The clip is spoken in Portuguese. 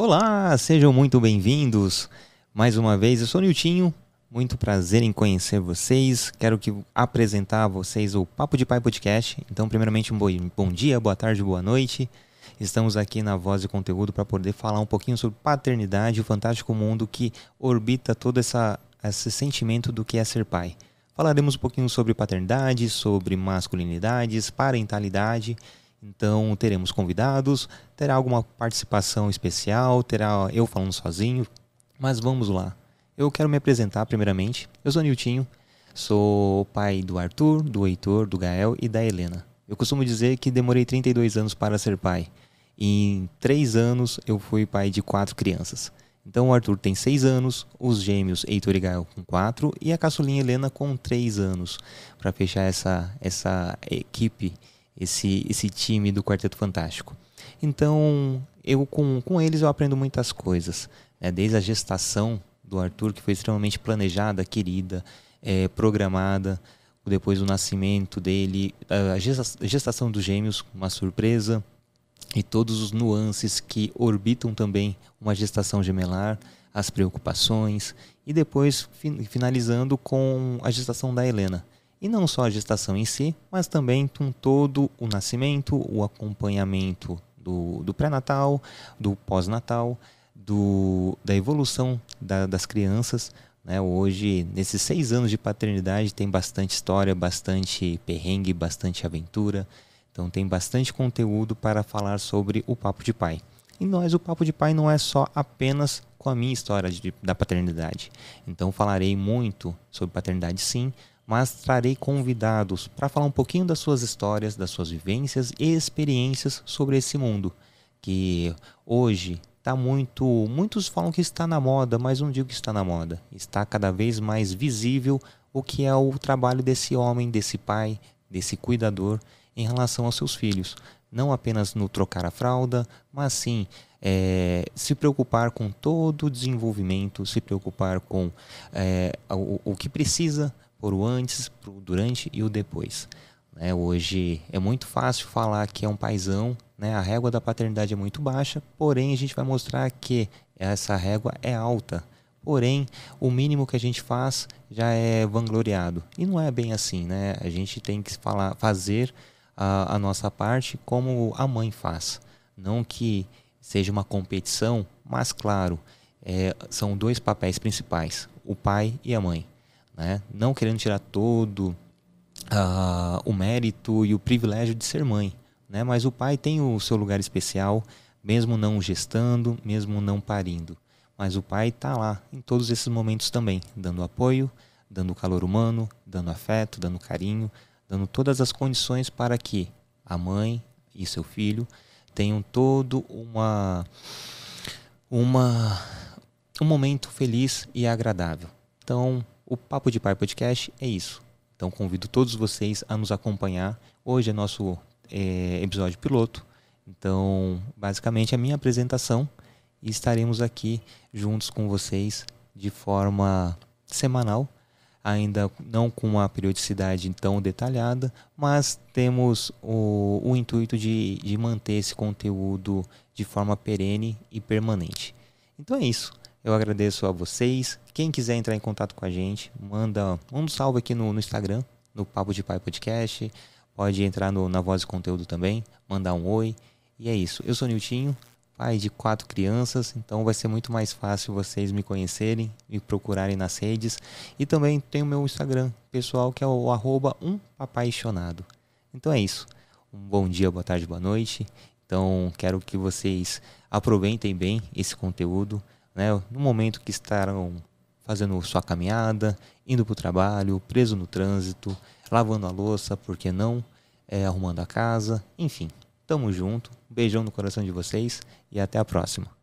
Olá, sejam muito bem-vindos. Mais uma vez, eu sou o Niltinho. Muito prazer em conhecer vocês. Quero que apresentar a vocês o Papo de Pai Podcast. Então, primeiramente, um bom dia, boa tarde, boa noite. Estamos aqui na Voz de Conteúdo para poder falar um pouquinho sobre paternidade, o fantástico mundo que orbita todo essa, esse sentimento do que é ser pai. Falaremos um pouquinho sobre paternidade, sobre masculinidades, parentalidade então teremos convidados, terá alguma participação especial, terá eu falando sozinho, mas vamos lá. Eu quero me apresentar primeiramente. Eu sou Niltinho, sou pai do Arthur, do Heitor, do Gael e da Helena. Eu costumo dizer que demorei 32 anos para ser pai. Em 3 anos eu fui pai de 4 crianças. Então o Arthur tem 6 anos, os gêmeos Heitor e Gael com 4 e a caçulinha Helena com 3 anos. Para fechar essa, essa equipe esse, esse time do Quarteto Fantástico. Então, eu com, com eles eu aprendo muitas coisas, né? desde a gestação do Arthur, que foi extremamente planejada, querida, é, programada, depois do nascimento dele, a gestação dos gêmeos, uma surpresa, e todos os nuances que orbitam também uma gestação gemelar, as preocupações, e depois finalizando com a gestação da Helena e não só a gestação em si, mas também com todo o nascimento, o acompanhamento do, do pré-natal, do pós-natal, da evolução da, das crianças. Né? Hoje, nesses seis anos de paternidade, tem bastante história, bastante perrengue, bastante aventura. Então, tem bastante conteúdo para falar sobre o Papo de Pai. E nós, o Papo de Pai, não é só apenas com a minha história de, da paternidade. Então, falarei muito sobre paternidade, sim, mas trarei convidados para falar um pouquinho das suas histórias, das suas vivências e experiências sobre esse mundo que hoje está muito, muitos falam que está na moda, mas não digo que está na moda. Está cada vez mais visível o que é o trabalho desse homem, desse pai, desse cuidador em relação aos seus filhos. Não apenas no trocar a fralda, mas sim é, se preocupar com todo o desenvolvimento, se preocupar com é, o, o que precisa por o antes, o durante e o depois. Né? Hoje é muito fácil falar que é um paizão, né? a régua da paternidade é muito baixa, porém a gente vai mostrar que essa régua é alta. Porém, o mínimo que a gente faz já é vangloriado. E não é bem assim, né? A gente tem que falar, fazer a, a nossa parte como a mãe faz. Não que seja uma competição, mas claro, é, são dois papéis principais, o pai e a mãe né? não querendo tirar todo uh, o mérito e o privilégio de ser mãe, né? mas o pai tem o seu lugar especial, mesmo não gestando, mesmo não parindo. Mas o pai está lá em todos esses momentos também, dando apoio, dando calor humano, dando afeto, dando carinho, dando todas as condições para que a mãe e seu filho tenham todo uma uma um momento feliz e agradável. Então, o Papo de Pai Podcast é isso. Então convido todos vocês a nos acompanhar. Hoje é nosso é, episódio piloto. Então, basicamente, a minha apresentação e estaremos aqui juntos com vocês de forma semanal, ainda não com uma periodicidade tão detalhada, mas temos o, o intuito de, de manter esse conteúdo de forma perene e permanente. Então é isso. Eu agradeço a vocês. Quem quiser entrar em contato com a gente, manda um salve aqui no, no Instagram, no Papo de Pai Podcast. Pode entrar no, na Voz de Conteúdo também, mandar um oi. E é isso. Eu sou Niltinho, pai de quatro crianças, então vai ser muito mais fácil vocês me conhecerem, me procurarem nas redes. E também tem o meu Instagram pessoal, que é o arroba um apaixonado. Então é isso. Um bom dia, boa tarde, boa noite. Então quero que vocês aproveitem bem esse conteúdo né? No momento que estarão fazendo sua caminhada, indo para o trabalho, preso no trânsito, lavando a louça, porque não, é, arrumando a casa, enfim. Tamo junto, beijão no coração de vocês e até a próxima.